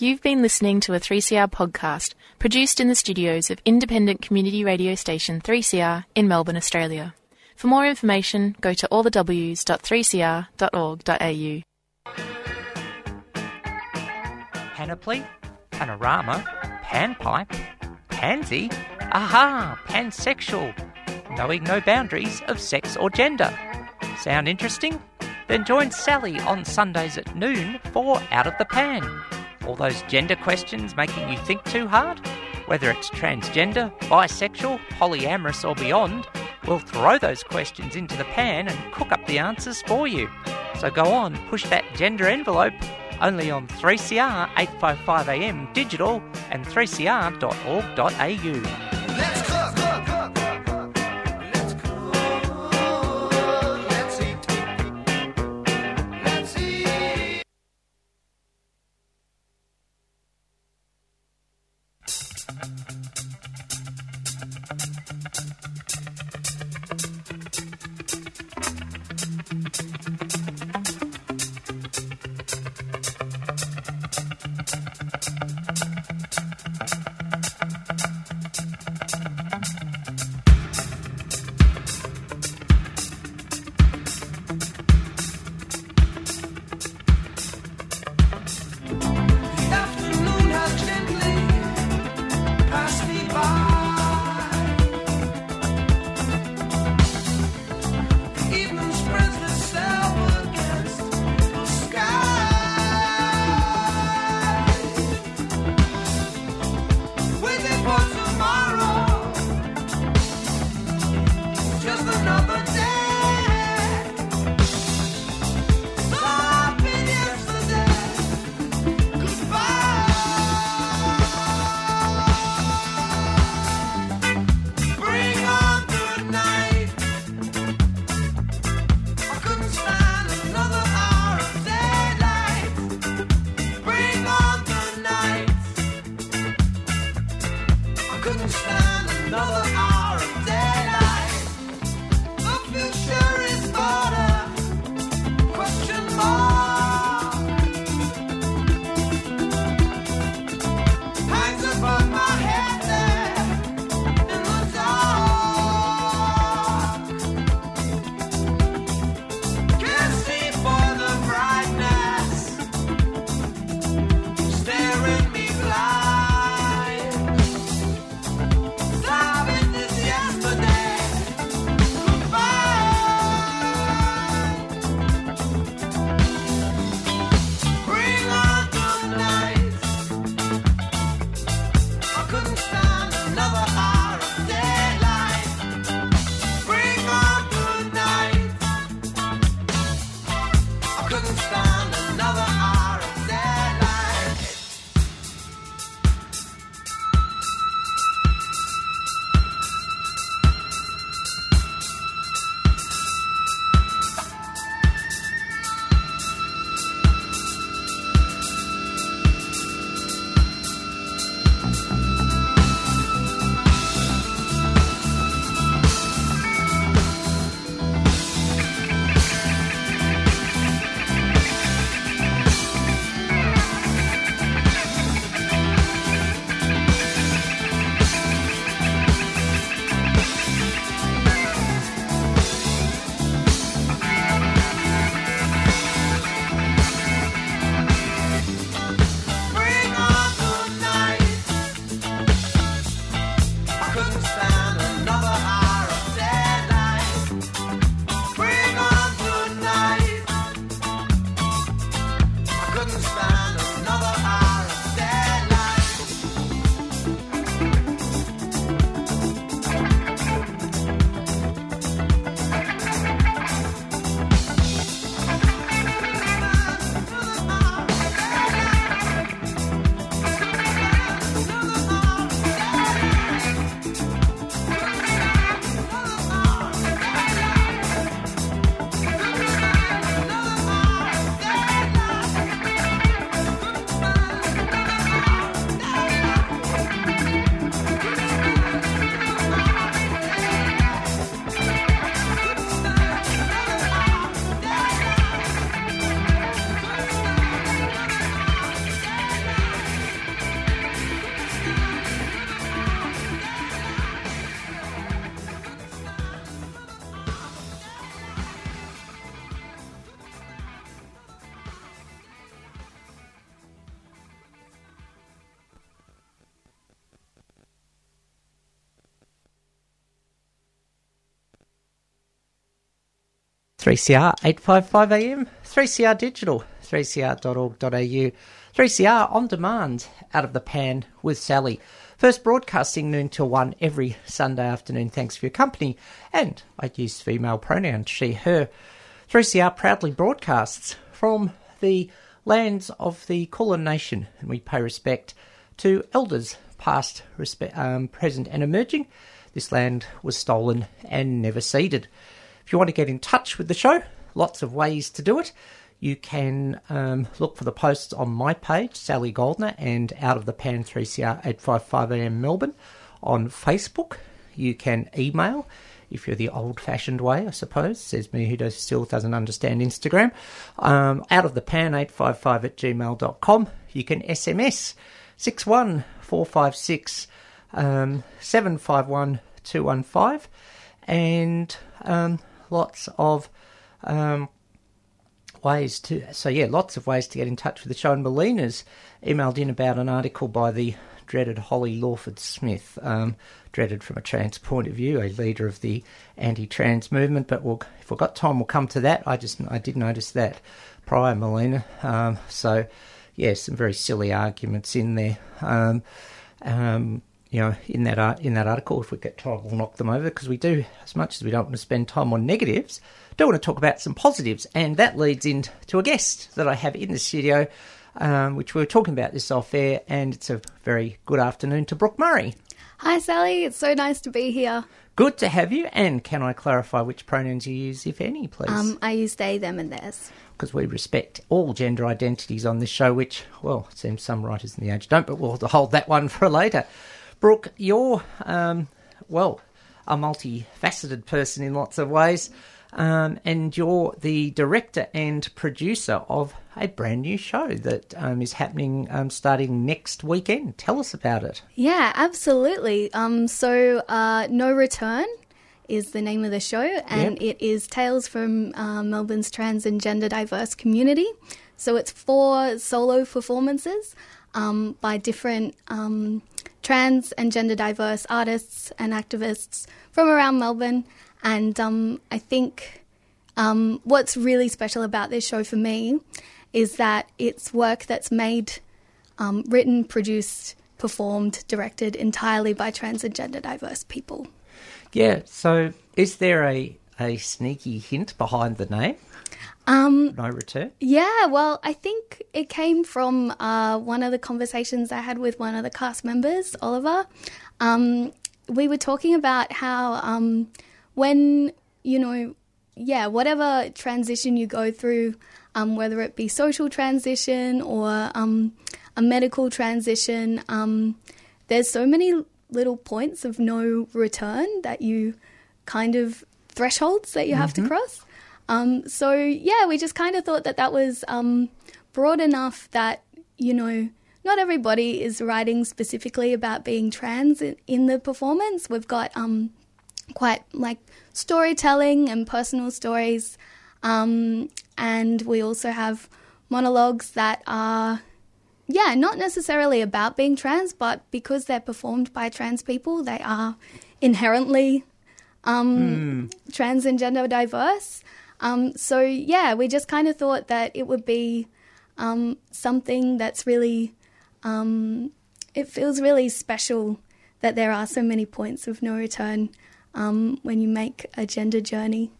You've been listening to a 3CR podcast produced in the studios of independent community radio station 3CR in Melbourne, Australia. For more information, go to allthews.3cr.org.au. Panoply, panorama, panpipe, pansy, aha, pansexual, knowing no boundaries of sex or gender. Sound interesting? Then join Sally on Sundays at noon for Out of the Pan. All those gender questions making you think too hard? Whether it's transgender, bisexual, polyamorous, or beyond, we'll throw those questions into the pan and cook up the answers for you. So go on, push that gender envelope only on 3CR 855am digital and 3cr.org.au. 3CR 855 AM, 3CR Digital, 3cr.org.au, 3CR On Demand, Out of the Pan with Sally. First broadcasting noon till 1 every Sunday afternoon. Thanks for your company. And I use female pronouns, she, her. 3CR proudly broadcasts from the lands of the Kulin Nation, and we pay respect to elders past, respe- um, present, and emerging. This land was stolen and never ceded. If you want to get in touch with the show, lots of ways to do it. You can um, look for the posts on my page, Sally Goldner, and Out of the Pan 3CR 855am Melbourne on Facebook. You can email if you're the old fashioned way, I suppose, says me who does, still doesn't understand Instagram. Um, out of the pan 855 at gmail.com. You can SMS 61456 um, 751 215 and um, lots of um, ways to. So, yeah, lots of ways to get in touch with the show. And Melina's emailed in about an article by the dreaded Holly Lawford Smith, um, dreaded from a trans point of view, a leader of the anti-trans movement. But we'll, if we've got time, we'll come to that. I just I did notice that prior, Melina. Um, so yes, some very silly arguments in there. Um, um, you know, in that art, in that article, if we get time, we'll knock them over because we do, as much as we don't want to spend time on negatives, do want to talk about some positives, and that leads into a guest that I have in the studio um, which we were talking about this off air, and it's a very good afternoon to Brooke Murray. Hi, Sally. It's so nice to be here. Good to have you, and can I clarify which pronouns you use, if any, please? Um, I use they, them, and theirs. Because we respect all gender identities on this show, which, well, it seems some writers in the age don't, but we'll hold that one for later. Brooke, you're, um, well, a multifaceted person in lots of ways. Um, and you're the director and producer of a brand new show that um, is happening um, starting next weekend. Tell us about it. Yeah, absolutely. Um, so, uh, No Return is the name of the show, and Yep. it is Tales from uh, Melbourne's trans and gender diverse community. So, it's four solo performances um, by different um, trans and gender diverse artists and activists from around Melbourne. And um, I think um, what's really special about this show for me is that it's work that's made, um, written, produced, performed, directed entirely by trans and gender diverse people. Yeah, so is there a, a sneaky hint behind the name? Um, No Return? yeah, well, I think it came from uh, one of the conversations I had with one of the cast members, Oliver. Um, we were talking about how um, when, you know, yeah, whatever transition you go through, um, whether it be social transition or um, a medical transition, um, there's so many little points of no return that you kind of thresholds that you have to cross. Um, so yeah, we just kind of thought that that was um, broad enough that you know not everybody is writing specifically about being trans in, in the performance. We've got um, quite like storytelling and personal stories, um, and we also have monologues that are yeah, not necessarily about being trans, but because they're performed by trans people, they are inherently um, trans and gender diverse. Um, so, yeah, we just kind of thought that it would be um, something that's really, um, it feels really special that there are so many points of no return um, when you make a gender journey.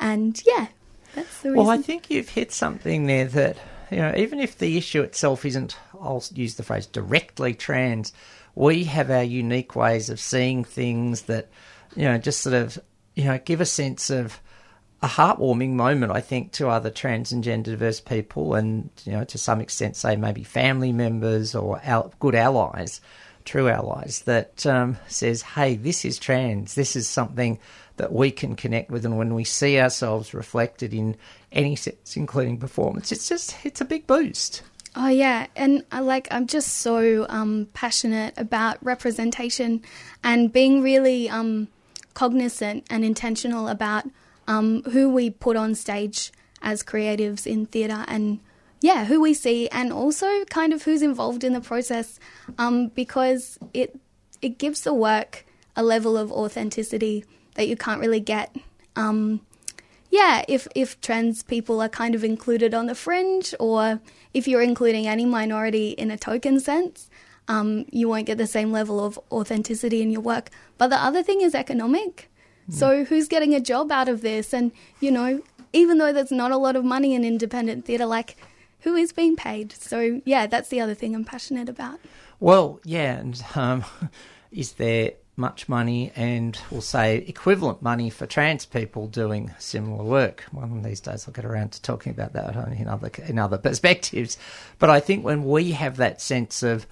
And yeah, that's the reason. Well, I think you've hit something there that, you know, even if the issue itself isn't, I'll use the phrase, directly trans, we have our unique ways of seeing things that, you know, just sort of, you know, give a sense of a heartwarming moment, I think, to other trans and gender diverse people and, you know, to some extent, say maybe family members or al- good allies, true allies, that um, says, hey, this is trans, this is something that we can connect with. And when we see ourselves reflected in any sense, including performance, it's just, it's a big boost. Oh yeah, and I like I'm just so um, passionate about representation and being really um, cognizant and intentional about um, who we put on stage as creatives in theatre and yeah, who we see and also kind of who's involved in the process um, because it it gives the work a level of authenticity that you can't really get um, yeah, if if trans people are kind of included on the fringe, or if you're including any minority in a token sense, um, you won't get the same level of authenticity in your work. But the other thing is economic. So who's getting a job out of this? And you know, even though there's not a lot of money in independent theatre, like who is being paid? So yeah, that's the other thing I'm passionate about. Well, yeah, and um, is there much money and we'll say equivalent money for trans people doing similar work? One of these days I'll get around to talking about that in other in other perspectives. But I think when we have that sense of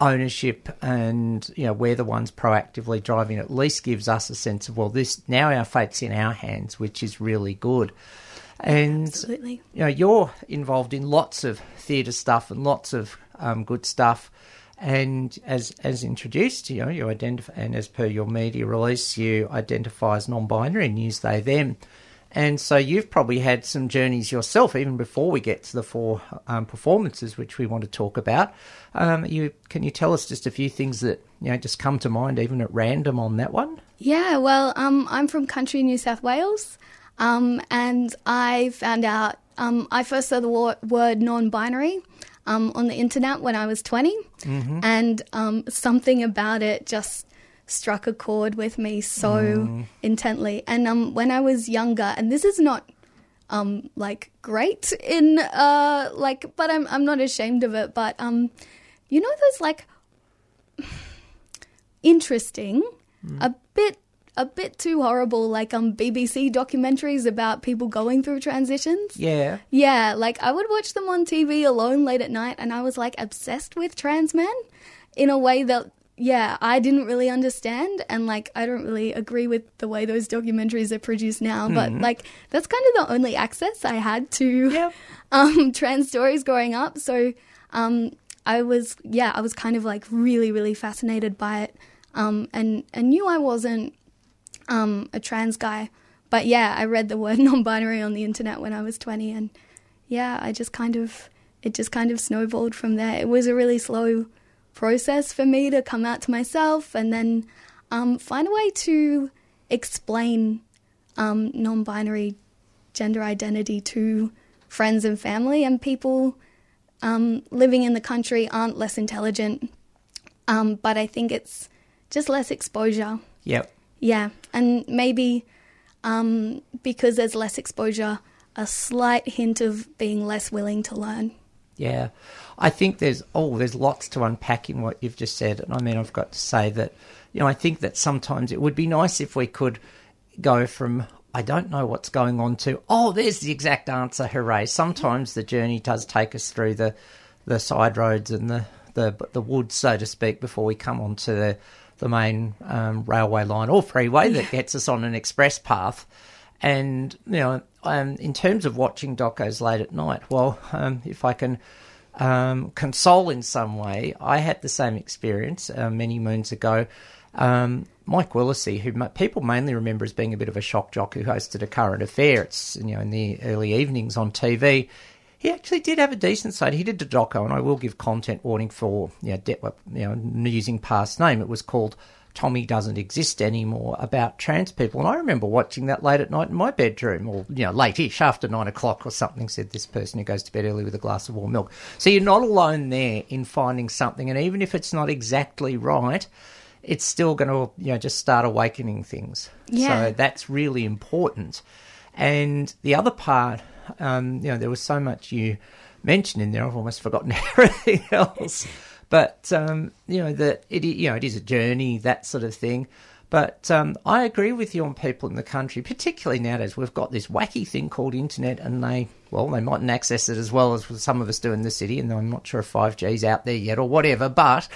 ownership and you know we're the ones proactively driving at least gives us a sense of well this now our fate's in our hands which is really good. And Absolutely. you know you're involved in lots of theatre stuff and lots of um, good stuff. And as as introduced you know you identify and as per your media release you identify as non-binary and use they them and so you've probably had some journeys yourself, even before we get to the four um, performances, which we want to talk about. Um, you can you tell us just a few things that you know just come to mind, even at random, on that one? Yeah, well, um, I'm from country New South Wales, um, and I found out um, I first saw the word non-binary um, on the internet when I was 20, and um, something about it just struck a chord with me so intently. And um, when I was younger, and this is not um, like great in uh, like, but I'm I'm not ashamed of it. But um, you know those like interesting, a bit a bit too horrible, like um BBC documentaries about people going through transitions. Yeah, Yeah, like I would watch them on TV alone late at night, and I was like obsessed with trans men in a way that, yeah, I didn't really understand. And like, I don't really agree with the way those documentaries are produced now, but like, that's kind of the only access I had to Yep. um, trans stories growing up. So um, I was, yeah, I was kind of like really, really fascinated by it um, and, and knew I wasn't um, a trans guy. But yeah, I read the word non-binary on the internet when I was 20, and yeah, I just kind of it just kind of snowballed from there. It was a really slow process for me to come out to myself and then um, find a way to explain um, non-binary gender identity to friends and family and people um, living in the country aren't less intelligent, um, but I think it's just less exposure. yep. Yeah, and maybe um, because there's less exposure, a slight hint of being less willing to learn. Yeah, I think there's oh, there's lots to unpack in what you've just said, and I mean, I've got to say that you know I think that sometimes it would be nice if we could go from I don't know what's going on to oh, there's the exact answer, hooray! Sometimes the journey does take us through the the side roads and the the the woods, so to speak, before we come onto the the main um, railway line or freeway that gets us on an express path. And you know, um, in terms of watching docos late at night, well, um, if I can um, console in some way, I had the same experience uh, many moons ago. Um, Mike Willesee, who people mainly remember as being a bit of a shock jock who hosted a current affair, it's you know in the early evenings on TV. He actually did have a decent side. He did a doco, and I will give content warning for you know, de- you know using past name. It was called Tommy doesn't exist anymore about trans people. And I remember watching that late at night in my bedroom, or you know, late-ish after nine o'clock or something. Said this person who goes to bed early with a glass of warm milk. So you're not alone there in finding something, and even if it's not exactly right, it's still going to you know just start awakening things. Yeah. So that's really important. And the other part, um, you know, there was so much you mentioned in there. I've almost forgotten everything else. But um, you know that it, you know, it is a journey, that sort of thing. But um, I agree with you on people in the country, particularly nowadays. We've got this wacky thing called internet, and they, well, they mightn't access it as well as some of us do in the city. And I'm not sure if 5G's out there yet or whatever, but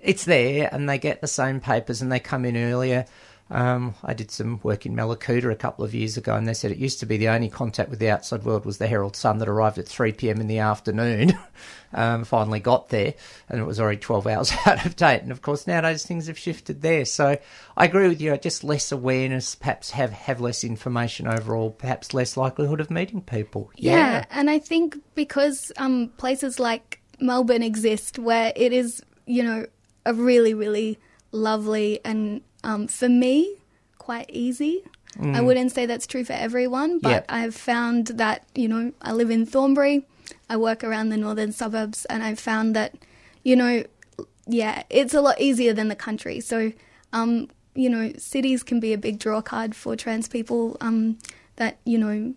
it's there, and they get the same papers, and they come in earlier. Um, I did some work in Mallacoota a couple of years ago, and they said it used to be the only contact with the outside world was the Herald Sun that arrived at 3 p.m. in the afternoon. um, finally got there, and it was already 12 hours out of date. And of course, nowadays things have shifted there. So I agree with you. Just less awareness, perhaps have, have less information overall, perhaps less likelihood of meeting people. Yeah, and I think because um, places like Melbourne exist, where it is, you know, a really, really lovely and um, for me, quite easy. I wouldn't say that's true for everyone, but Mm. Yeah. I've found that, you know, I live in Thornbury, I work around the northern suburbs, and I've found that, you know, yeah, it's a lot easier than the country. So, um, you know, cities can be a big draw card for trans people um, that, you know,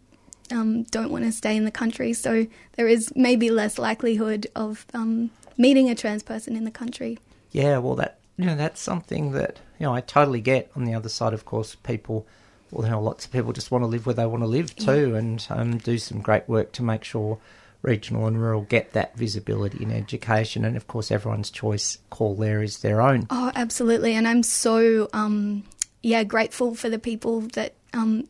um, don't want to stay in the country. So there is maybe less likelihood of um, meeting a trans person in the country. Yeah, well, that you know that's something that you know I totally get. On the other side, of course, people, well, you know, lots of people just want to live where they want to live too, and um, do some great work to make sure regional and rural get that visibility in education. And of course, everyone's choice call there is their own. Oh, absolutely. And I'm so, um, yeah, grateful for the people that, um,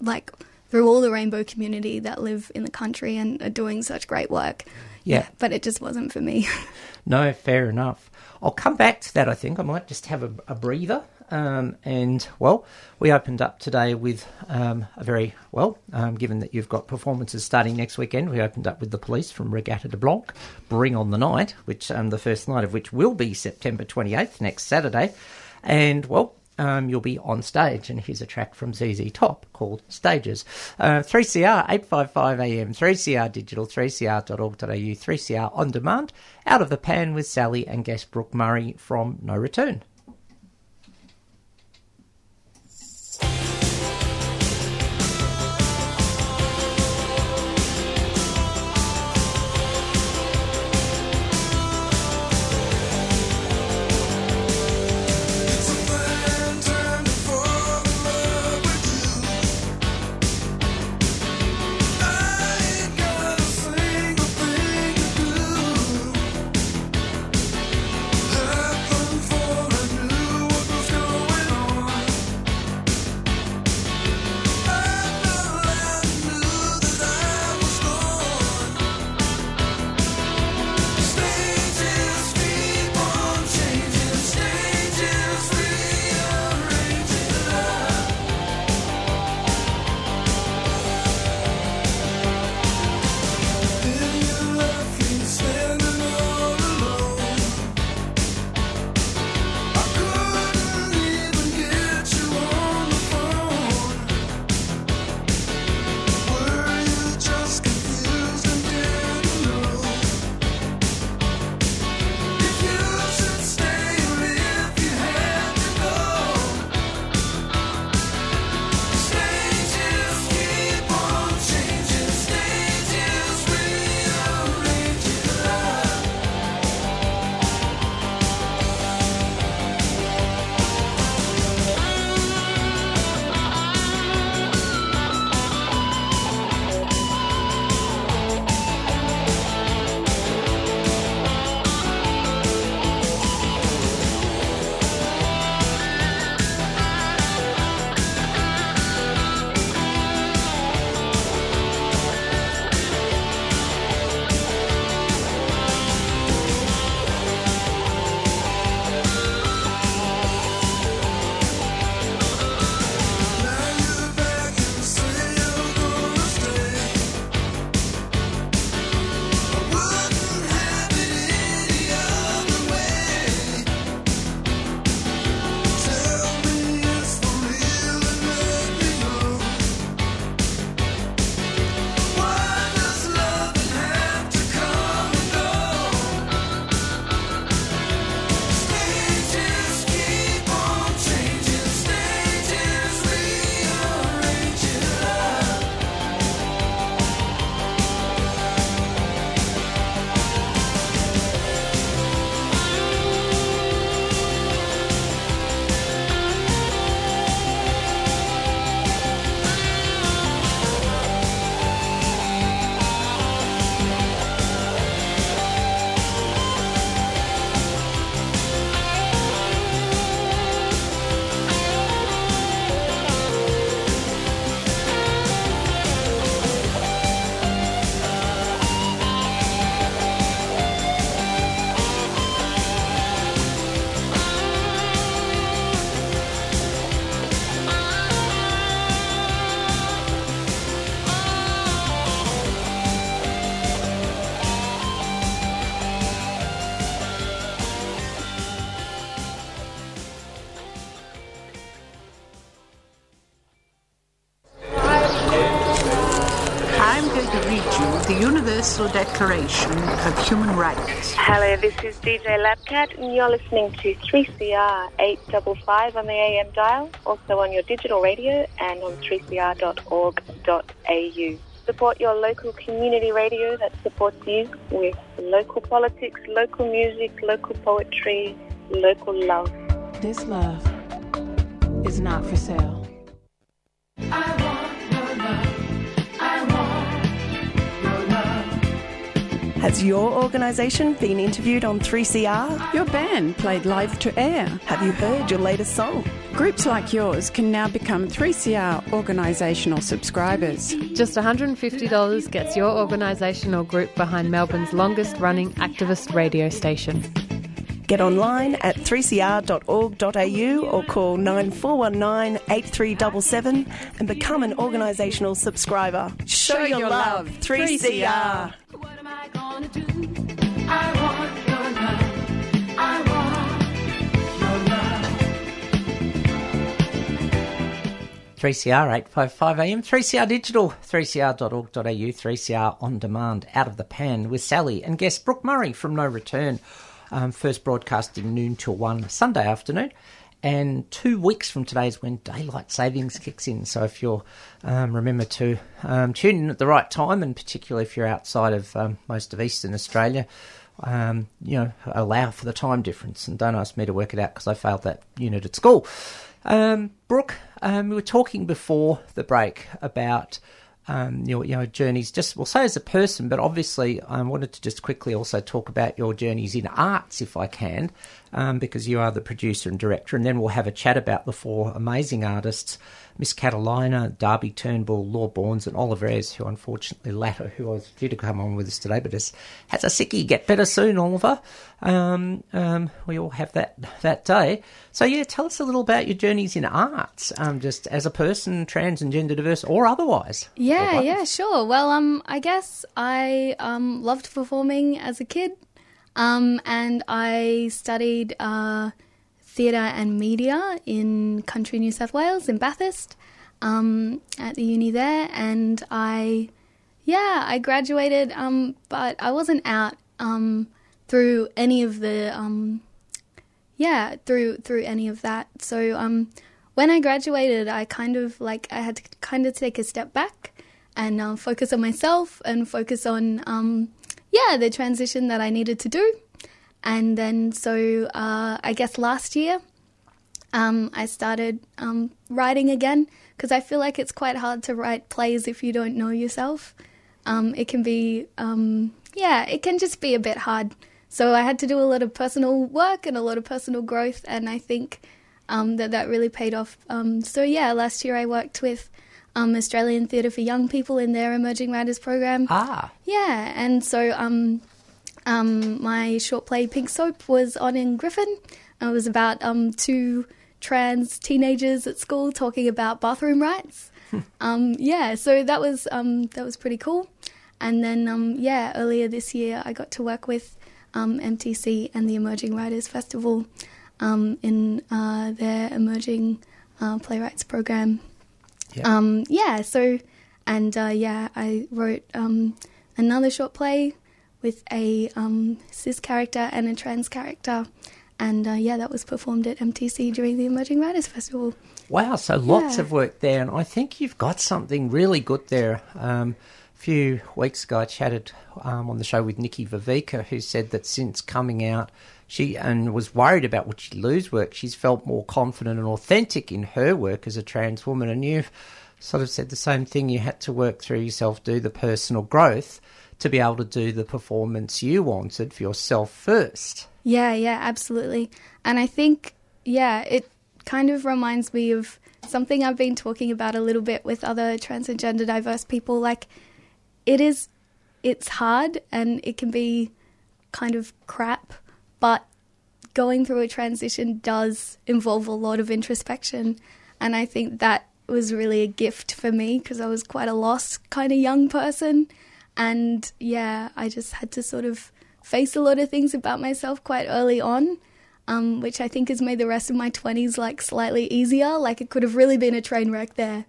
like, through all the rainbow community that live in the country and are doing such great work. Yeah. But it just wasn't for me. No, fair enough. I'll come back to that. I think I might just have a, a breather. Um, and well, we opened up today with um, a very well. Um, given that you've got performances starting next weekend, we opened up with the police from Reggatta de Blanc, Bring on the Night, which um, the first night of which will be September twenty eighth, next Saturday. And well, um, you'll be on stage, and here's a track from ZZ Top called Stages. Uh, 3CR 855 AM, 3CR Digital, 3CR.org.au, 3CR On Demand, Out of the Pan with Sally and guest Brooke Murray from No Return. Universal Declaration of Human Rights. Hello, this is DJ Labcat, and you're listening to 3CR 855 on the AM dial, also on your digital radio and on 3cr.org.au. Support your local community radio that supports you with local politics, local music, local poetry, local love. This love is not for sale. Has your organisation been interviewed on 3CR? Your band played live to air. Have you heard your latest song? Groups like yours can now become 3CR organisational subscribers. Just $150 gets your organisation or group behind Melbourne's longest running activist radio station. Get online at 3cr.org.au or call 9419 8377 and become an organisational subscriber. Show, your, love, 3CR. Three CR eight five five AM, three CR digital, three CR.org.au, three CR on demand, out of the pan with Sally and guest Brooke Murray from No Return. Um, first broadcasting noon till one Sunday afternoon. And two weeks from today is when daylight savings kicks in. So if you're um, remember to um, tune in at the right time, and particularly if you're outside of um, most of Eastern Australia, um, you know, allow for the time difference. And don't ask me to work it out because I failed that unit at school. Um, Brooke, we were talking before the break about um, your, your journeys, just we'll say as a person, but obviously I wanted to just quickly also talk about your journeys in arts, if I can, um, because you are the producer and director, and then we'll have a chat about the four amazing artists. Miss Catalina, Darby Turnbull, Law Bournes, and Oliver Ayres, who unfortunately latter, who was due to come on with us today, but has, has a sickie. Get better soon, Oliver. Um, um, we all have that that day. So yeah, tell us a little about your journeys in arts, um, just as a person, trans and gender diverse, or otherwise. Yeah, Or yeah, sure. Well, um, I guess I um loved performing as a kid, um, and I studied uh, theatre and media in country New South Wales in Bathurst, um, at the uni there, and I, yeah, I graduated, um, but I wasn't out um through any of the um yeah through through any of that. So um when i graduated i kind of like i had to kind of take a step back and um, focus on myself and focus on yeah the transition that i needed to do and then so uh, i guess last year um, I started um, writing again because I feel like it's quite hard to write plays if you don't know yourself. Um, it can be, um, yeah, it can just be a bit hard. So I had to do a lot of personal work and a lot of personal growth, and I think um, that that really paid off. Um, so yeah, last year I worked with um, Australian Theatre for Young People in their Emerging Writers program. Ah, Yeah, and so um, um, my short play Pink Soap was on in Griffin. It was about um, two trans teenagers at school talking about bathroom rights. um, yeah, so that was um, that was pretty cool. And then um, yeah, earlier this year I got to work with um, MTC and the Emerging Writers Festival um, in uh, their Emerging uh, Playwrights program. Yeah. Um, yeah, so and uh, yeah, I wrote um, another short play with a um, cis character and a trans character, and uh, yeah, that was performed at MTC during the Emerging Writers Festival. Wow, so lots Yeah. of work there, and I think you've got something really good there. Um, a few weeks ago, I chatted um, on the show with Nikki Viveka, who said that since coming out, she and was worried about would she lose work. She's felt more confident and authentic in her work as a trans woman, and you've sort of said the same thing. You had to work through yourself, do the personal growth to be able to do the performance you wanted for yourself first. Yeah, yeah, absolutely. And I think, yeah, it kind of reminds me of something I've been talking about a little bit with other trans and gender diverse people. Like, it is, it's hard and it can be kind of crap, but going through a transition does involve a lot of introspection. And I think that was really a gift for me because I was quite a lost kind of young person. And yeah, I just had to sort of face a lot of things about myself quite early on, um, which I think has made the rest of my 20s like slightly easier. Like it could have really been a train wreck there.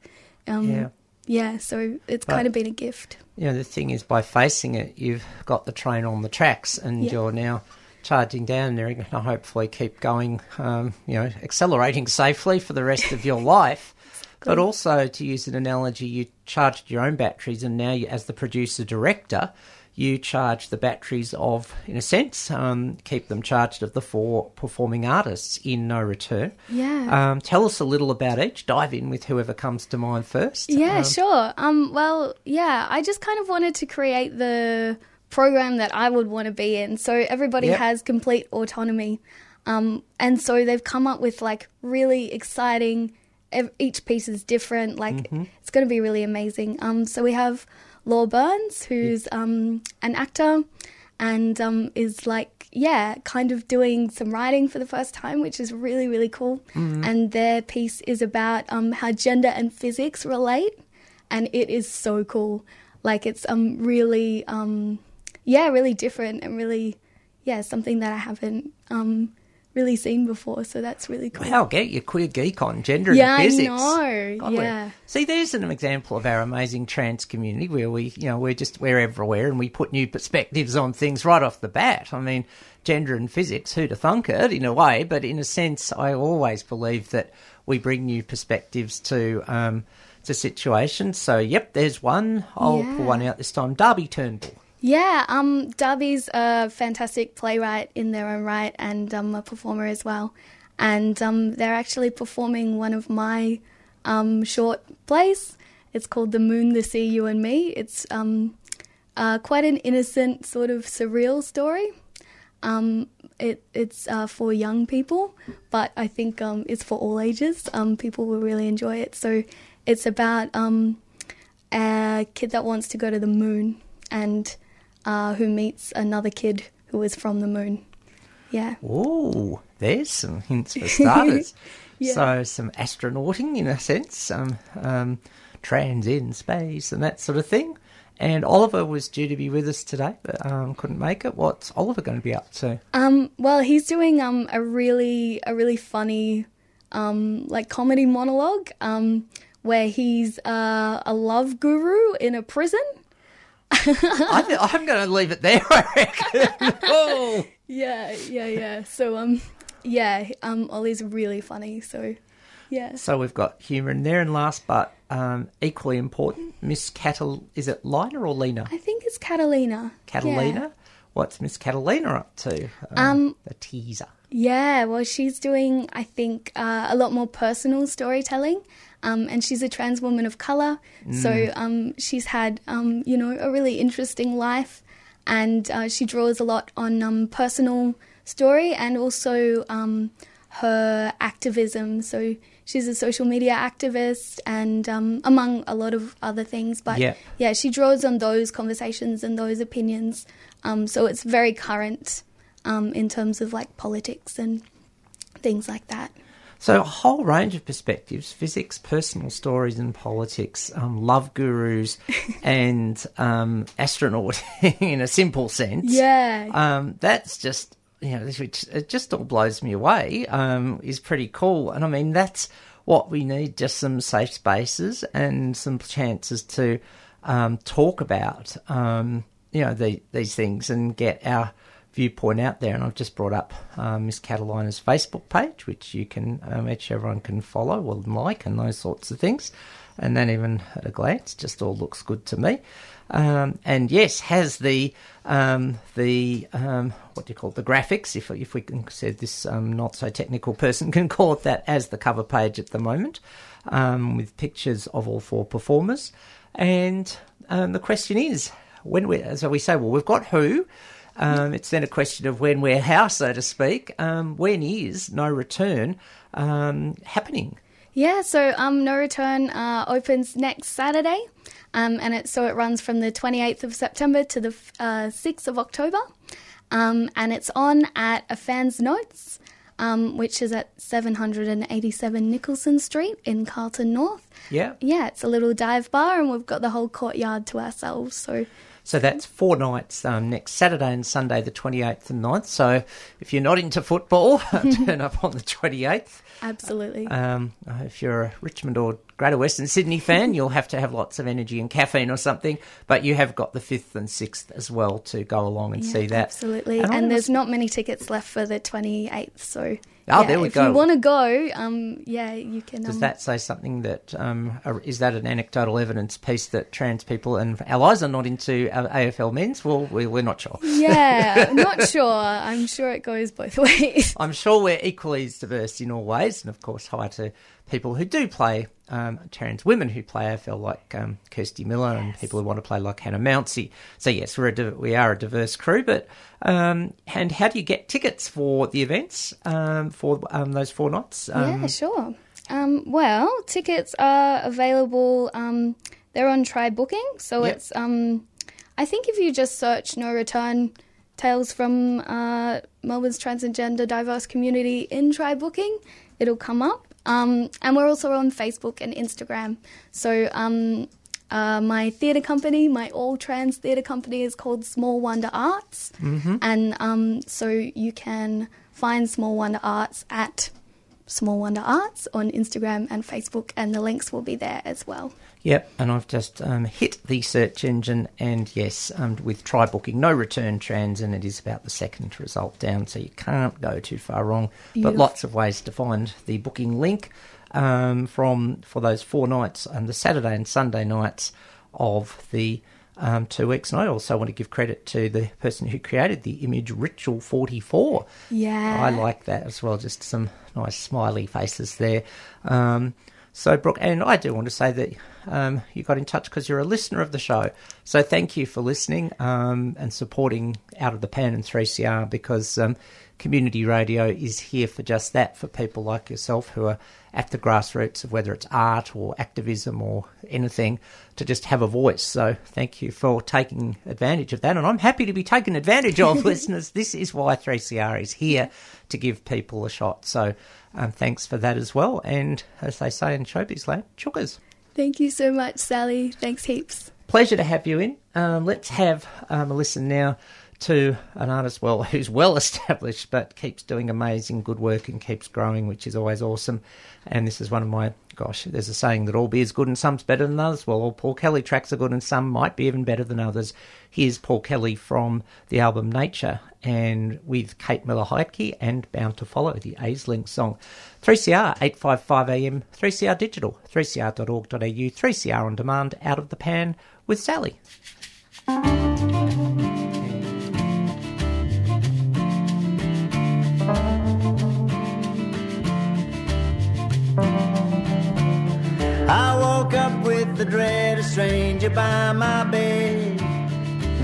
Um, Yeah. yeah, so it's But- kind of been a gift. You know, the thing is, by facing it, you've got the train on the tracks, and Yeah. you're now charging down, there and you're going to hopefully keep going. Um, you know, accelerating safely for the rest of your life. But also, to use an analogy, you charged your own batteries, and now, you, as the producer director, you charge the batteries of, in a sense, um, keep them charged of the four performing artists in No Return. Yeah. Um, tell us a little about each. Dive in with whoever comes to mind first. Yeah, Um, sure. Um, well, yeah, I just kind of wanted to create the program that I would want to be in. So everybody Yep. has complete autonomy. Um, and so they've come up with like really exciting, each piece is different. Like Mm-hmm. it's going to be really amazing. Um, so we have Law Burns, who's um, an actor and um, is like, yeah, kind of doing some writing for the first time, which is really, really cool. And their piece is about um, how gender and physics relate, and it is so cool. Like it's um really um yeah really different and really yeah something that I haven't um really seen before. So that's really cool. Wow, get your queer geek on gender Yeah, and I physics. know, God, yeah. See, there's an example of our amazing trans community where we, you know, we're just we're everywhere and we put new perspectives on things right off the bat. I mean, gender and physics, who'd have thunk it in a way, but in a sense, I always believe that we bring new perspectives to um, to situations. So, yep, there's one. I'll Yeah. pull one out this time. Darby Turnbull. Yeah, um, Darby's a fantastic playwright in their own right and um, a performer as well. And um, they're actually performing one of my um, short plays. It's called The Moon, the Sea, You and Me. It's um, uh, quite an innocent, sort of surreal story. Um, it, it's uh, for young people, but I think um, it's for all ages. Um, people will really enjoy it. So it's about um, a kid that wants to go to the moon and uh, who meets another kid who is from the moon. Yeah. Ooh, there's some hints for starters. Yeah. So some astronauting in a sense, um, um, trans in space and that sort of thing. And Oliver was due to be with us today, but um, couldn't make it. What's Oliver going to be up to? Um, well, he's doing um, a really a really funny um, like comedy monologue um, where he's uh, a love guru in a prison. I I'm going to leave it there, I reckon. oh. Yeah, yeah, yeah. So um, yeah, um, Ollie's really funny. So yeah. So we've got humour in there. And last but um, equally important, Miss Catal... Is it Lina or Lena? I think it's Catalina. Catalina? Yeah. What's Miss Catalina up to? Um, a teaser. Yeah, well, she's doing, I think, uh, a lot more personal storytelling. Um, and she's a trans woman of color. So um, she's had, um, you know, a really interesting life. And uh, she draws a lot on um, personal story and also um, her activism. So she's a social media activist and um, among a lot of other things. But Yep. yeah, she draws on those conversations and those opinions. Um, so it's very current um, in terms of like politics and things like that. So a whole range of perspectives: physics, personal stories, and politics. Um, love gurus and um, astronaut in a simple sense. Yeah. Um, that's just you know, which it just all blows me away. Um, is pretty cool, and I mean that's what we need: just some safe spaces and some chances to um, talk about um, you know the, these things and get our viewpoint out there. And I've just brought up um, Miss Catalina's Facebook page, which you can, um, which everyone can follow or like, and those sorts of things. And then even at a glance, just all looks good to me. Um, and yes, has the um, the um, what do you call it, the graphics? If if we can say this um, not so technical person can call it that as the cover page at the moment, with pictures of all four performers. And the question is, when we so we say, well, we've got who. Um, it's then a question of when, where, how, so to speak. Um, when is No Return um, happening? Yeah, so um, No Return uh, opens next Saturday, um, and it so it runs from the 28th of September to the uh, 6th of October, um, and it's on at a Fans Notes, um, which is at 787 Nicholson Street in Carlton North. Yeah. Yeah, it's a little dive bar, and we've got the whole courtyard to ourselves. So, So that's four nights um, next Saturday and Sunday, the 28th and 9th. So if you're not into football, turn up on the 28th. Absolutely. Um, if you're a Richmond or Greater Western Sydney fan, you'll have to have lots of energy and caffeine or something. But you have got the 5th and 6th as well to go along and Yeah, see that. Absolutely. And And, there's not many tickets left for the 28th. So, Oh, yeah, there we if go. you want to go, um, yeah, you can. Does um, that say something that um, is that an anecdotal evidence piece that trans people and allies are not into AFL men's? Well, we- we're not sure. Yeah, not sure. I'm sure it goes both ways. I'm sure we're equally as diverse in all ways, and of course, hi to people who do play um, trans women who play AFL, like um, Kirsty Miller, and people who want to play like Hannah Mounsey. So yes, we're a di- we are a diverse crew. But um, and how do you get tickets for the events um, for um, those four nights? Um, yeah, sure. Um, well, tickets are available. Um, they're on Try Booking, so Yep. it's. Um, I think if you just search "No Return" tales from uh, Melbourne's transgender diverse community in Try Booking, it'll come up. Um, and we're also on Facebook and Instagram. So um, uh, my theatre company, my all trans theatre company, is called Small Wonder Arts, and um, so you can find Small Wonder Arts at Small Wonder Arts on Instagram and Facebook, and the links will be there as well. Yep, and I've just um, hit the search engine, and yes, um, with try booking, no return trans, and it is about the second result down, so you can't go too far wrong. But lots of ways to find the booking link um, from for those four nights, and the Saturday and Sunday nights of the um, two weeks. And I also want to give credit to the person who created the image Ritual Forty Four. Yeah. I like that as well. Just some nice smiley faces there. Um, so, Brooke, and I do want to say that um, you got in touch because you're a listener of the show. So, thank you for listening um, and supporting Out of the Pan and 3CR because um, community radio is here for just that for people like yourself who are at the grassroots of whether it's art or activism or anything to just have a voice. So, thank you for taking advantage of that. And I'm happy to be taken advantage of, listeners. This is why 3CR is here to give people a shot. So, um, thanks for that as well. And as they say in showbiz land, chookas. Thank you so much, Sally. Thanks heaps. Pleasure to have you in. Um, let's have um, a listen now to an artist, well, who's well established but keeps doing amazing good work and keeps growing, which is always awesome. And this is one of my, gosh, there's a saying that all beer's good and some's better than others. Well, all Paul Kelly tracks are good and some might be even better than others. Here's Paul Kelly from the album Nature and with Kate Miller Heidke and Bound to Follow, the Aisling song. 3CR, 855 AM, 3CR Digital, 3cr.org.au, 3CR on demand, out of the pan with Sally. Woke up with the dread of stranger by my bed.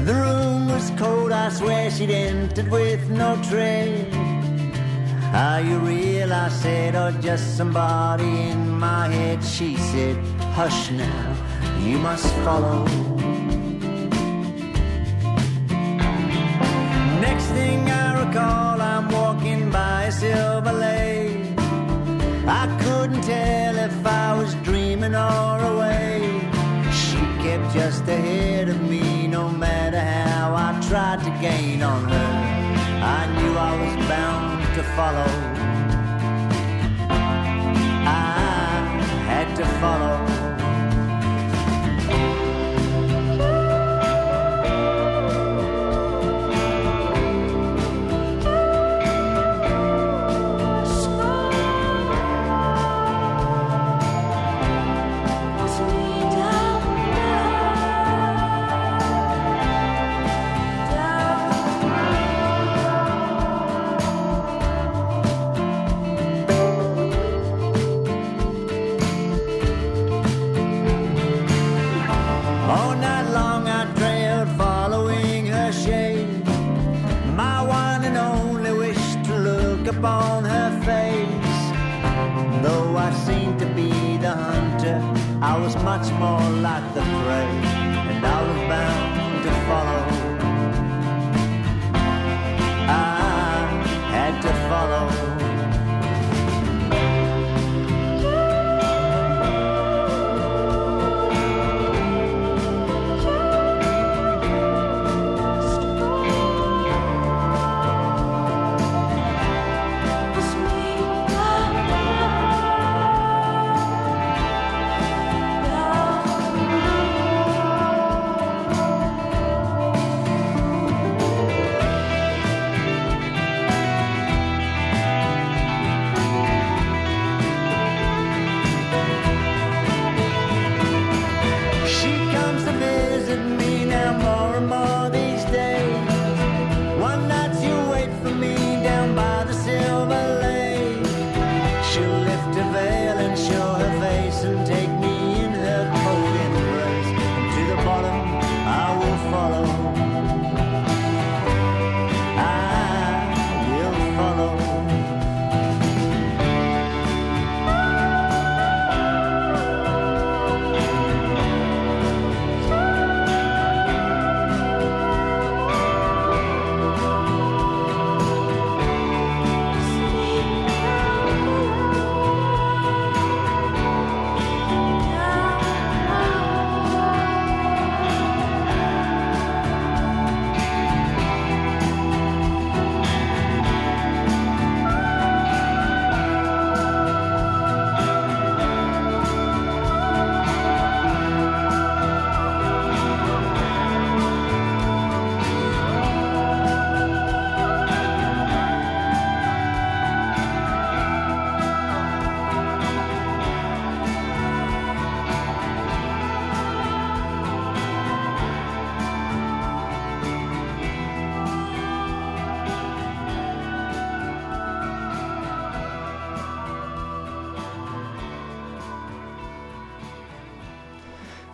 The room was cold, I swear she'd entered with no tread. Are ah, you real? I said, or just somebody in my head? She said, Hush now, you must follow. Next thing I recall, I'm walking by a silver lake. I dreaming or awake. She kept just ahead of me, no matter how I tried to gain on her. I knew I was bound to follow. I had to follow. More like the prey,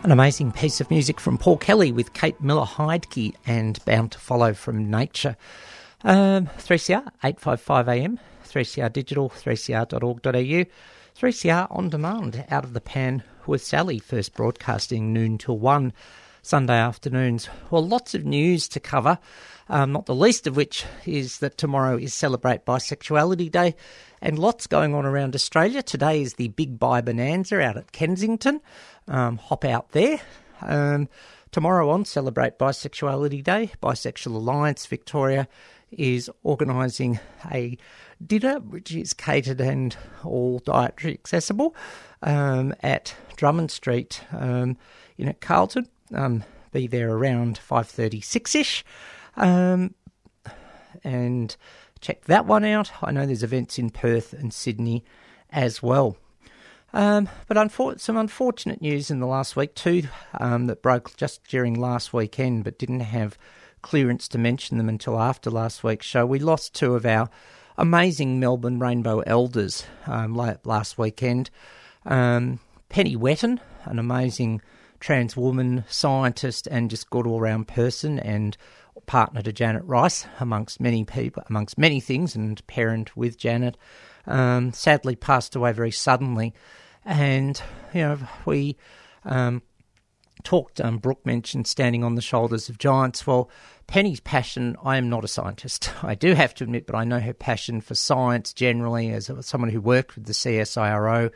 An amazing piece of music from Paul Kelly with Kate Miller Heidke and Bound to Follow from Nature. Um, 3CR, 855 AM, 3CR Digital, 3cr.org.au, 3CR On Demand, Out of the Pan with Sally, first broadcasting noon till 1 Sunday afternoons. Well, lots of news to cover, um, not the least of which is that tomorrow is Celebrate Bisexuality Day and lots going on around Australia. Today is the Big Bi Bonanza out at Kensington. Um, hop out there. Um, tomorrow on Celebrate Bisexuality Day, Bisexual Alliance Victoria is organising a dinner which is catered and all dietary accessible um, at Drummond Street um, in Carlton um, be there around 5.36ish um, and check that one out. I know there's events in Perth and Sydney as well. Um, but unfor- some unfortunate news in the last week too um, that broke just during last weekend, but didn't have clearance to mention them until after last week's show. We lost two of our amazing Melbourne Rainbow Elders um, last weekend. Um, Penny Whetton, an amazing trans woman, scientist, and just good all round person, and partner to Janet Rice, amongst many people, amongst many things, and parent with Janet. Um, sadly, passed away very suddenly, and you know we um, talked. Um, Brooke mentioned standing on the shoulders of giants. Well, Penny's passion. I am not a scientist. I do have to admit, but I know her passion for science generally as someone who worked with the CSIRO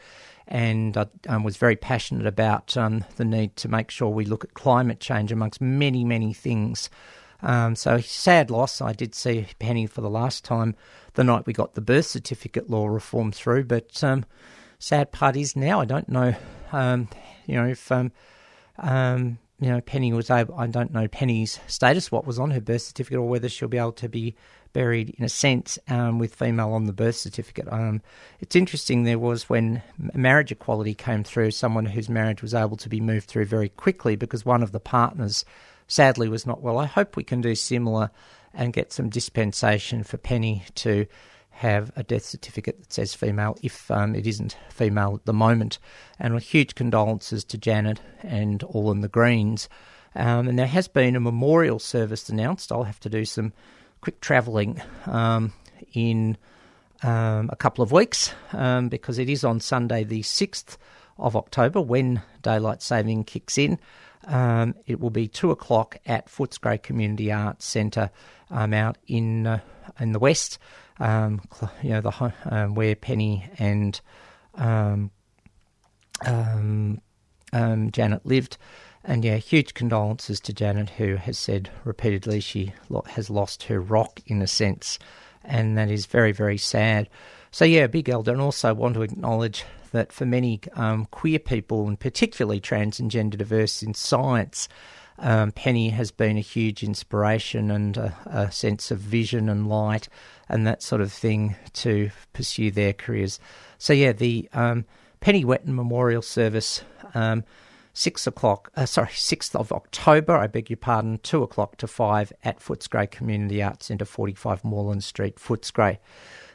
and I um, was very passionate about um, the need to make sure we look at climate change amongst many, many things. Um, so, sad loss. I did see Penny for the last time the night we got the birth certificate law reform through, but um, sad part is now I don't know, um, you know, if. You know, Penny was able. I don't know Penny's status, what was on her birth certificate, or whether she'll be able to be buried in a sense um, with female on the birth certificate. Um, it's interesting, there was when marriage equality came through, someone whose marriage was able to be moved through very quickly because one of the partners sadly was not well. I hope we can do similar and get some dispensation for Penny to have a death certificate that says female if um, it isn't female at the moment. And huge condolences to Janet and all in the Greens. Um, and there has been a memorial service announced. I'll have to do some quick travelling um, in um, a couple of weeks um, because it is on Sunday, the 6th of October, when daylight saving kicks in. Um, it will be two o'clock at Footscray Community Arts Centre um, out in uh, in the west. Um, you know the uh, where Penny and Janet lived. And yeah, huge condolences to Janet, who has said repeatedly she has lost her rock in a sense, and that is very, very sad. So yeah, big elder, and also want to acknowledge that for many um, queer people, and particularly trans and gender diverse in science, um, Penny has been a huge inspiration and a, a, sense of vision and light and that sort of thing to pursue their careers. So yeah, the um, Penny Whetton Memorial Service. Um, 6 o'clock, uh, sorry, 6th of October, I beg your pardon, 2 o'clock to 5 at Footscray Community Arts Centre, 45 Moreland Street, Footscray.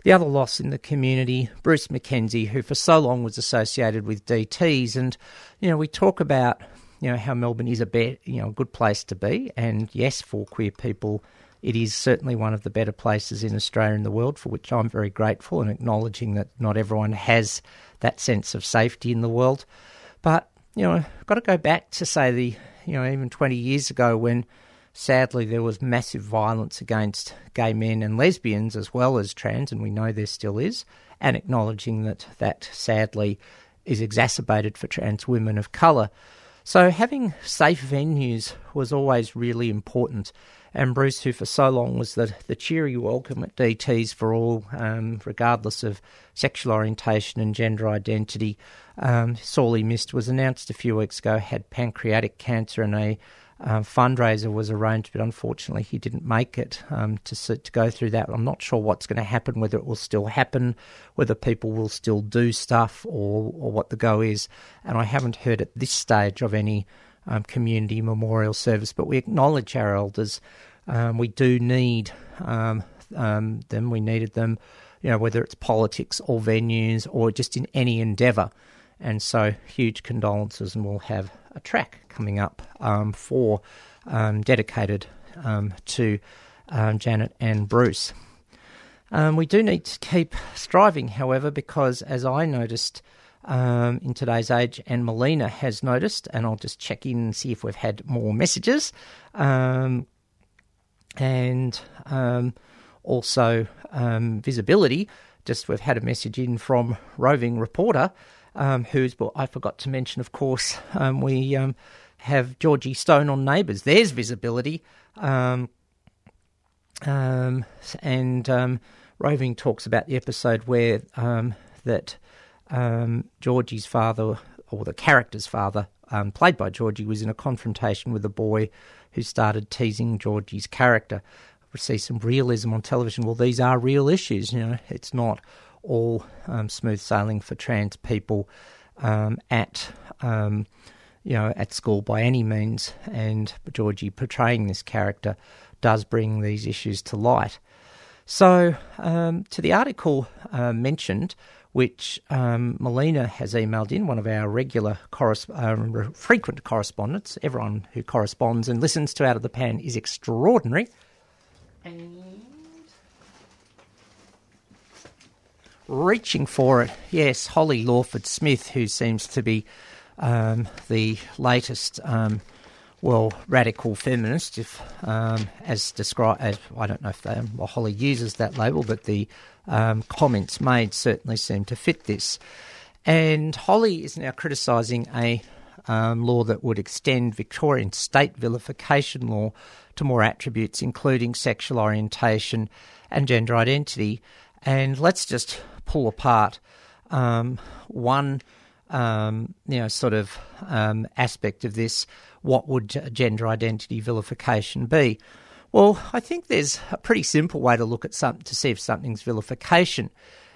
The other loss in the community, Bruce McKenzie, who for so long was associated with DTs. And, you know, we talk about, you know, how Melbourne is a be- you know, a good place to be. And yes, for queer people, it is certainly one of the better places in Australia and the world, for which I'm very grateful and acknowledging that not everyone has that sense of safety in the world. But you know, I've got to go back to say the, you know, even 20 years ago when sadly there was massive violence against gay men and lesbians as well as trans, and we know there still is, and acknowledging that that sadly is exacerbated for trans women of colour. So having safe venues was always really important. And Bruce, who for so long was the, the cheery welcome at DTs for all, um, regardless of sexual orientation and gender identity, um, sorely missed, was announced a few weeks ago, had pancreatic cancer and a um, fundraiser was arranged, but unfortunately he didn't make it um, to to go through that. I'm not sure what's going to happen, whether it will still happen, whether people will still do stuff, or or what the go is. And I haven't heard at this stage of any um, community memorial service, but we acknowledge our elders. Um, we do need um, um, them. We needed them, you know, whether it's politics or venues or just in any endeavour and so huge condolences, and we'll have a track coming up um, for um, dedicated um, to um, Janet and Bruce. Um, we do need to keep striving, however, because as I noticed um, in today's age, and Melina has noticed, and I'll just check in and see if we've had more messages, and also visibility. Just we've had a message in from roving reporter um, who's, well, I forgot to mention, of course, um, we um, have Georgie Stone on Neighbours. There's visibility. Um, um, and um, Roving talks about the episode where that Georgie's father, or the character's father, played by Georgie, was in a confrontation with a boy who started teasing Georgie's character. We see some realism on television. Well, these are real issues. You know, it's not all um, smooth sailing for trans people um, at um, you know at school by any means. And Georgie portraying this character does bring these issues to light. So um, to the article uh, mentioned. Which um, Melina has emailed in, one of our regular, um, frequent correspondents. Everyone who corresponds and listens to Out of the Pan is extraordinary. Reaching for it. Yes, Holly Lawford Smith, who seems to be um, the latest, um, well, radical feminist, if um, as described, as I don't know if they, well, Holly uses that label, but the um, comments made certainly seem to fit this. And Holly is now criticising a um, law that would extend Victorian state vilification law to more attributes, including sexual orientation and gender identity. And let's just pull apart um, one, um, you know, sort of um, aspect of this. What would gender identity vilification be? Well, I think there's a pretty simple way to look at something to see if something's vilification.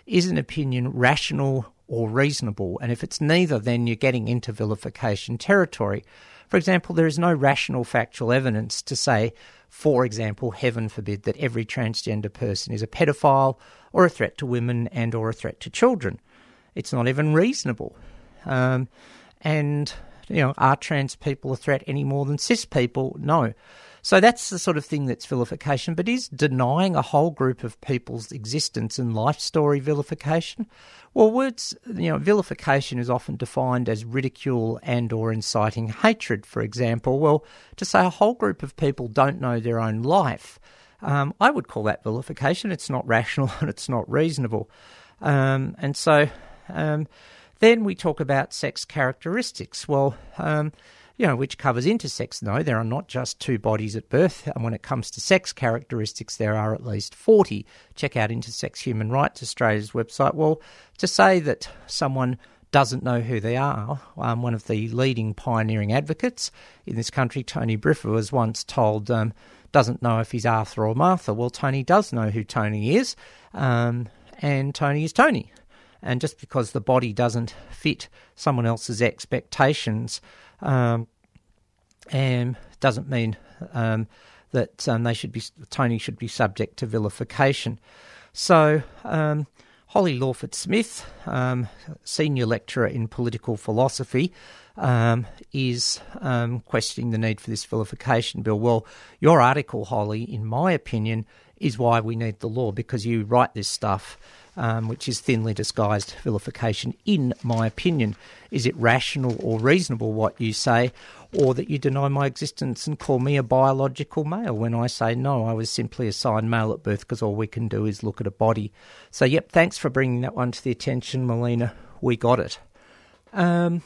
Is an opinion rational or reasonable? And if it's neither, then you're getting into vilification territory. For example, there is no rational factual evidence to say, for example, heaven forbid, that every transgender person is a pedophile or a threat to women and or a threat to children. It's not even reasonable. Um, and, you know, are trans people a threat any more than cis people? No. So that's the sort of thing that's vilification, but is denying a whole group of people's existence and life story vilification? Well, words, you know, vilification is often defined as ridicule and or inciting hatred, for example. Well, to say a whole group of people don't know their own life, um, I would call that vilification. It's not rational and it's not reasonable. Um, and so um, then we talk about sex characteristics. Well, um, you know, which covers intersex. No, there are not just two bodies at birth. And when it comes to sex characteristics, there are at least 40. Check out Intersex Human Rights Australia's website. Well, to say that someone doesn't know who they are, um, one of the leading pioneering advocates in this country, Tony Briffa, was once told um, doesn't know if he's Arthur or Martha. Well, Tony does know who Tony is, um, and Tony is Tony. And just because the body doesn't fit someone else's expectations, um, and doesn't mean um, that um, they should be Tony should be subject to vilification. So. Um, Holly Lawford Smith, um, senior lecturer in political philosophy, um, is um, questioning the need for this vilification bill. Well, your article, Holly, in my opinion, is why we need the law because you write this stuff, um, which is thinly disguised vilification, in my opinion. Is it rational or reasonable what you say, or that you deny my existence and call me a biological male when I say no, I was simply assigned male at birth because all we can do is look at a body. So, yep, thanks for bringing that one to the attention, Melina. We got it. Um,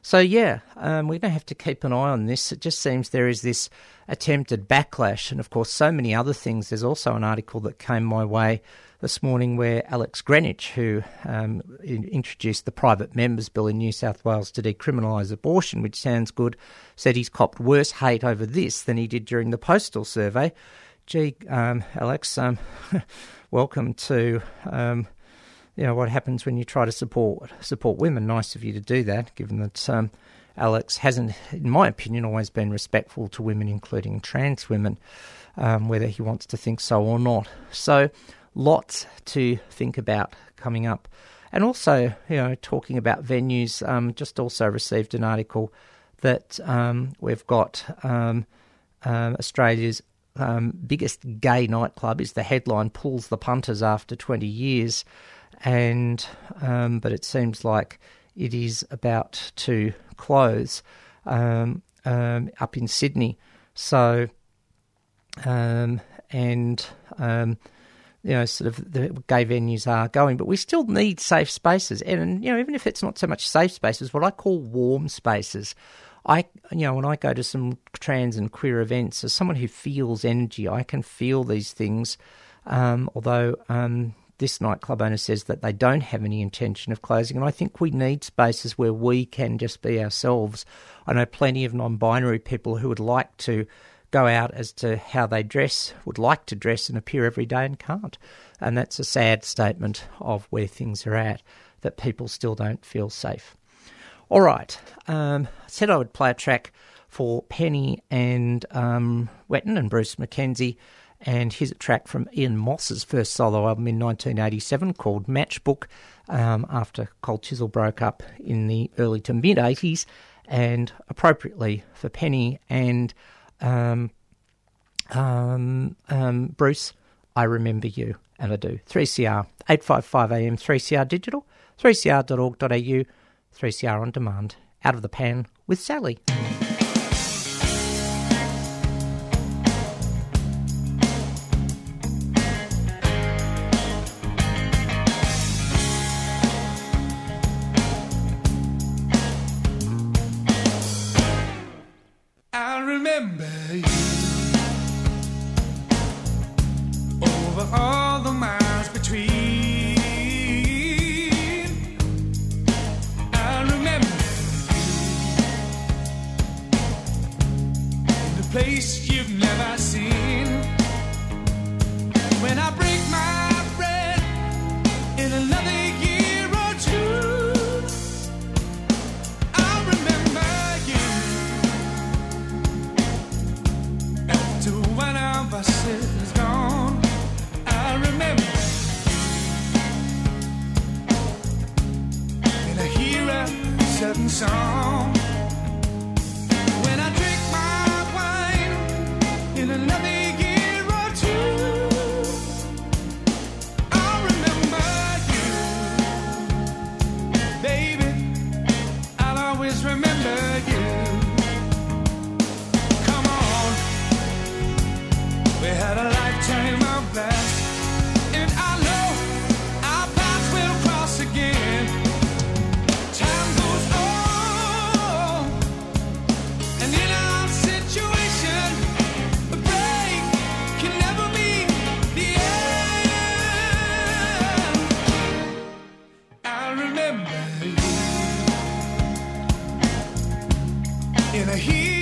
so, yeah, um, we're going to have to keep an eye on this. It just seems there is this attempted backlash, and of course, so many other things. There's also an article that came my way this morning where Alex Greenwich, who um, introduced the private members bill in New South Wales to decriminalise abortion, which sounds good, said he's copped worse hate over this than he did during the postal survey. Gee, um, Alex, um, welcome to um, you know what happens when you try to support support women. Nice of you to do that, given that um, Alex hasn't, in my opinion, always been respectful to women, including trans women, um, whether he wants to think so or not. So lots to think about coming up. And also, you know, talking about venues, um, just also received an article that um, we've got um, um Australia's um, biggest gay nightclub is the headline pulls the punters after 20 years, and um, but it seems like it is about to close up in Sydney. So, um, and um, you know, sort of the gay venues are going, but we still need safe spaces, and you know, even if it's not so much safe spaces, what I call warm spaces I, you know, when I go to some trans and queer events, as someone who feels energy, I can feel these things. Um, although um, this nightclub owner says that they don't have any intention of closing, and I think we need spaces where we can just be ourselves. I know plenty of non-binary people who would like to go out as to how they dress, would like to dress and appear every day and can't. And that's a sad statement of where things are at, that people still don't feel safe. All right. Um, I said I would play a track for Penny and um, Whetton and Bruce Mackenzie. And here's a track from Ian Moss's first solo album in 1987 called Matchbook um, after Cold Chisel broke up in the early to mid 80s. And appropriately for Penny and um, um, um, Bruce, I remember you. And I do. 3CR, 855 AM, 3CR Digital, 3cr.org.au. 3CR on demand, out of the pan with Sally. in a heat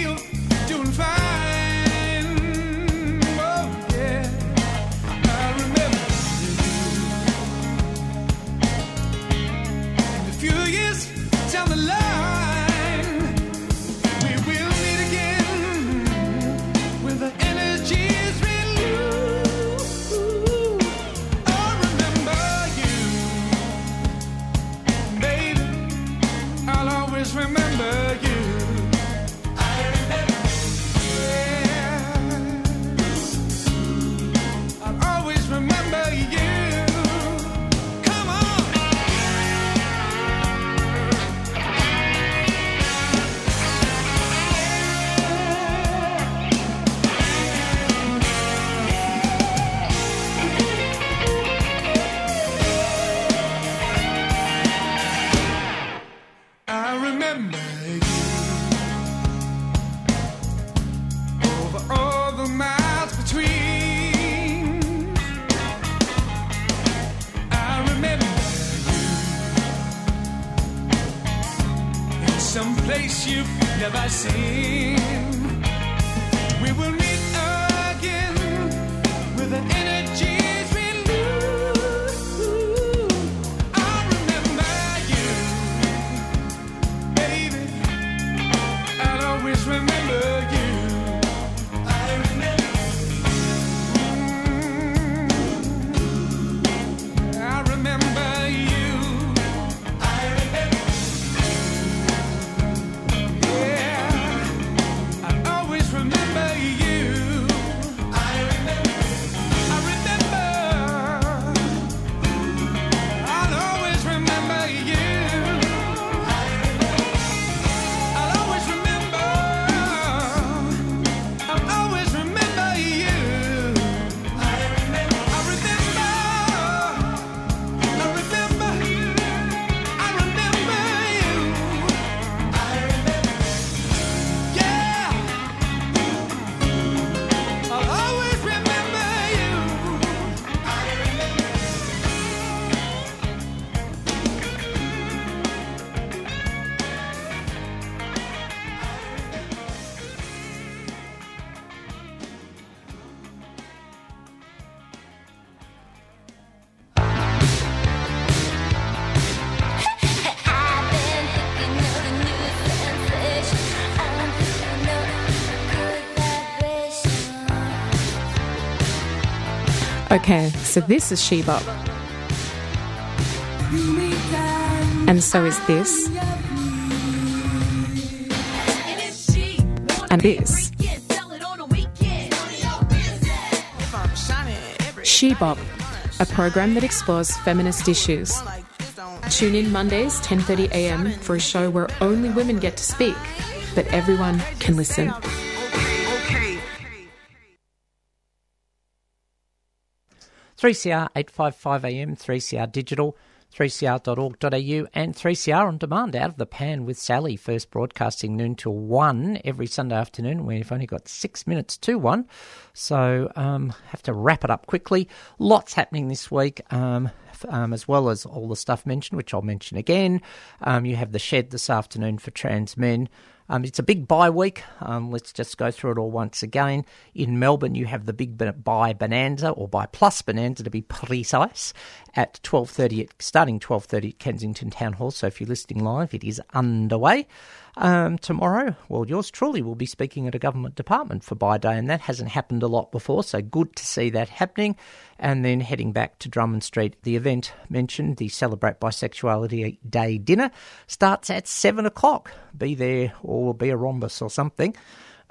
Okay, so this is Shebop. And so is this. And this. Shebop, a program that explores feminist issues. Tune in Mondays 10:30 a.m. for a show where only women get to speak, but everyone can listen. Three CR eight five five AM, three CR digital, 3cr.org.au, and 3CR on demand out of the pan with Sally, first broadcasting noon till one every Sunday afternoon. We've only got six minutes to one, so um, have to wrap it up quickly. Lots happening this week. Um, um, as well as all the stuff mentioned, which I'll mention again. Um, you have the shed this afternoon for trans men. Um, it's a big buy week. Um, let's just go through it all once again. In Melbourne, you have the big bi bonanza or bi plus bonanza to be precise at twelve thirty, starting twelve thirty at Kensington Town Hall. So if you're listening live, it is underway. Um, tomorrow, well, yours truly will be speaking at a government department for Bi Day, and that hasn't happened a lot before, so good to see that happening. And then heading back to Drummond Street, the event mentioned, the Celebrate Bisexuality Day dinner, starts at 7 o'clock. Be there or be a rhombus or something.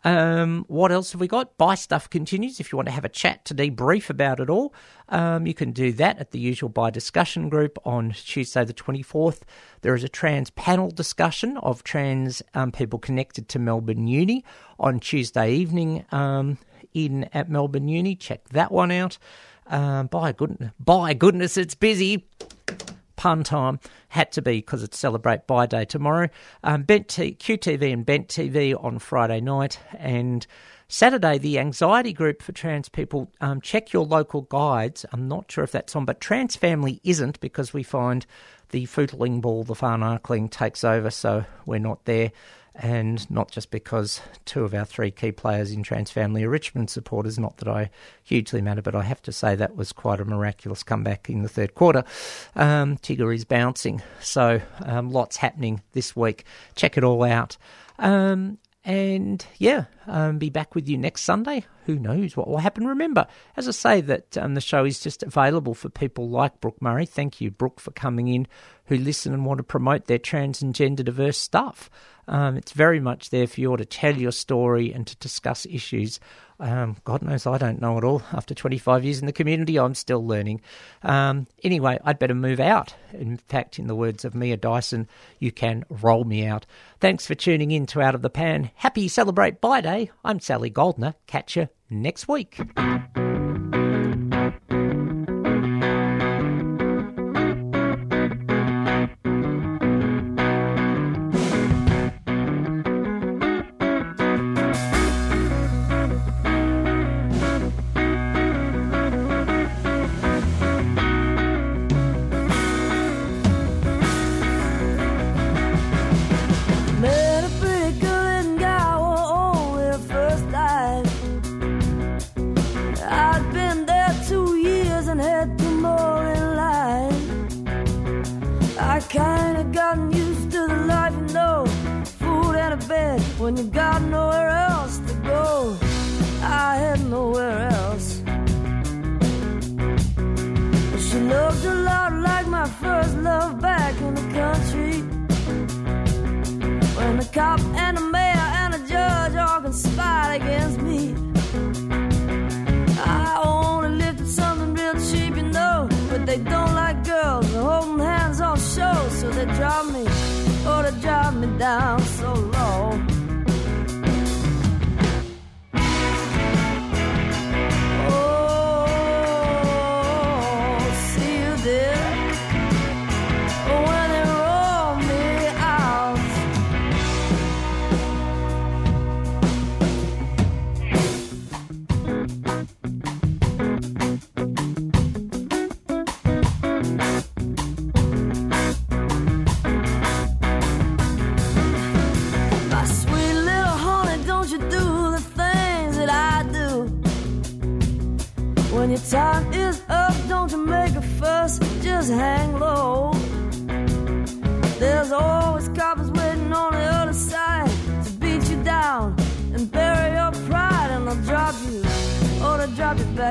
Um, what else have we got? Bi Stuff continues. If you want to have a chat to debrief about it all, um, you can do that at the usual Bi discussion group on Tuesday the 24th. There is a trans panel discussion of trans um, people connected to Melbourne Uni on Tuesday evening um, in at Melbourne Uni. Check that one out. Um, by goodness, by goodness, it's busy pun time had to be because it's Celebrate Bi Day tomorrow. Um, Bent T- QTV and Bent TV on Friday night and Saturday, the anxiety group for trans people. Um, check your local guides. I'm not sure if that's on, but Trans Family isn't because we find the Footling ball, the Farnarkeling takes over, so we're not there and not just because two of our three key players in Trans Family are Richmond supporters. Not that I hugely matter, but I have to say that was quite a miraculous comeback in the third quarter. Um, Tigger is bouncing, so um, lots happening this week. Check it all out. Um, and yeah, um, be back with you next Sunday. Who knows what will happen? Remember, as I say, that um, the show is just available for people like Brooke Murray. Thank you, Brooke, for coming in, who listen and want to promote their trans and gender diverse stuff. Um, it's very much there for you to tell your story and to discuss issues. Um, God knows I don't know it all. After 25 years in the community, I'm still learning. Um, anyway, I'd better move out. In fact, in the words of Mia Dyson, you can roll me out. Thanks for tuning in to Out of the Pan. Happy Celebrate Bi Day. I'm Sally Goldner. Catch you next week.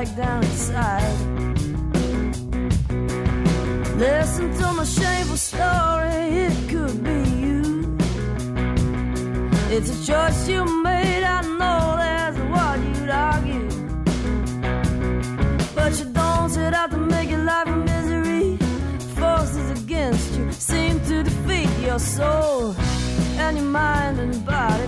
Back down inside. Listen to my shameful story, it could be you. It's a choice you made, I know that's what you'd argue. But you don't set out to make your life a misery. Forces against you seem to defeat your soul, and your mind and body